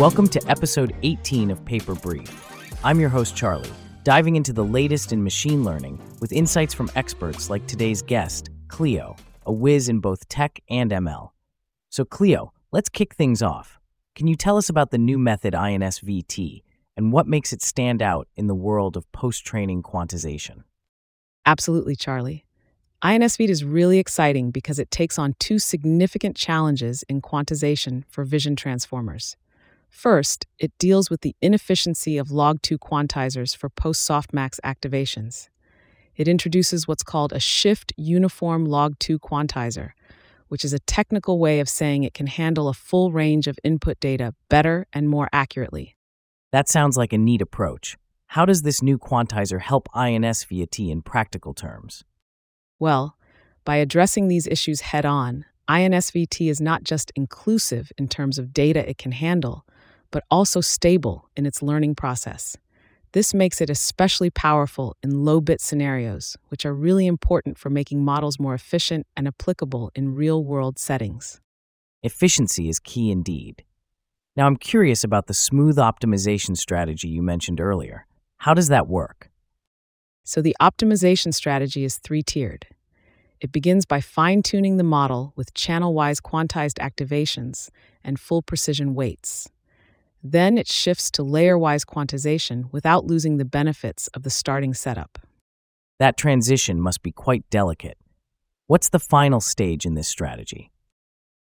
Welcome to episode 18 of Paper Brief. I'm your host, Charlie, diving into the latest in machine learning with insights from experts like today's guest, Cleo, a whiz in both tech and ML. So, Cleo, let's kick things off. Can you tell us about the new method I&S-ViT and what makes it stand out in the world of post training quantization? Absolutely, Charlie. I&S-ViT is really exciting because it takes on two significant challenges in quantization for vision transformers. First, it deals with the inefficiency of log2 quantizers for post softmax activations. It introduces what's called a shift uniform log2 quantizer, which is a technical way of saying it can handle a full range of input data better and more accurately. That sounds like a neat approach. How does this new quantizer help I&S-ViT in practical terms? Well, by addressing these issues head on, I&S-ViT is not just inclusive in terms of data it can handle, but also stable in its learning process. This makes it especially powerful in low bit scenarios, which are really important for making models more efficient and applicable in real world settings. Efficiency is key indeed. Now, I'm curious about the smooth optimization strategy you mentioned earlier. How does that work? So, the optimization strategy is three tiered. It begins by fine tuning the model with channel wise quantized activations and full precision weights. Then it shifts to layer wise quantization without losing the benefits of the starting setup. That transition must be quite delicate. What's the final stage in this strategy?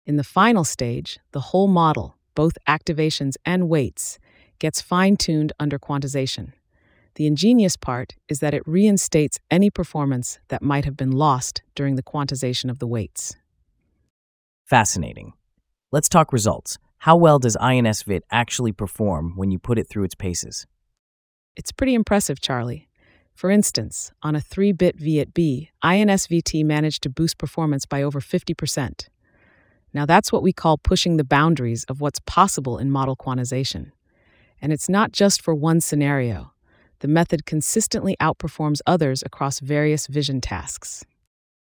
In the final stage, the whole model, both activations and weights, gets fine tuned under quantization. The ingenious part is that it reinstates any performance that might have been lost during the quantization of the weights. Fascinating. Let's talk results. How well does I&S-ViT actually perform when you put it through its paces? It's pretty impressive, Charlie. For instance, on a 3 bit ViT-B, I&S-ViT managed to boost performance by over 50%. Now, that's what we call pushing the boundaries of what's possible in model quantization. And it's not just for one scenario. The method consistently outperforms others across various vision tasks.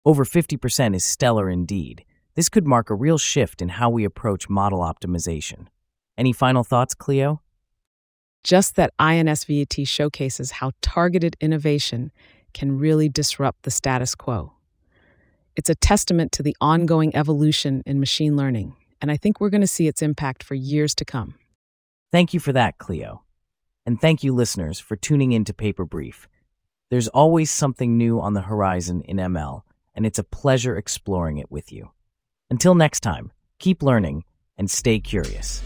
Over 50% is stellar indeed. This could mark a real shift in how we approach model optimization. Any final thoughts, Cleo? Just that I&S-ViT showcases how targeted innovation can really disrupt the status quo. It's a testament to the ongoing evolution in machine learning, and I think we're going to see its impact for years to come. Thank you for that, Cleo. And thank you, listeners, for tuning in to Paper Brief. There's always something new on the horizon in ML, and it's a pleasure exploring it with you. Until next time, keep learning and stay curious.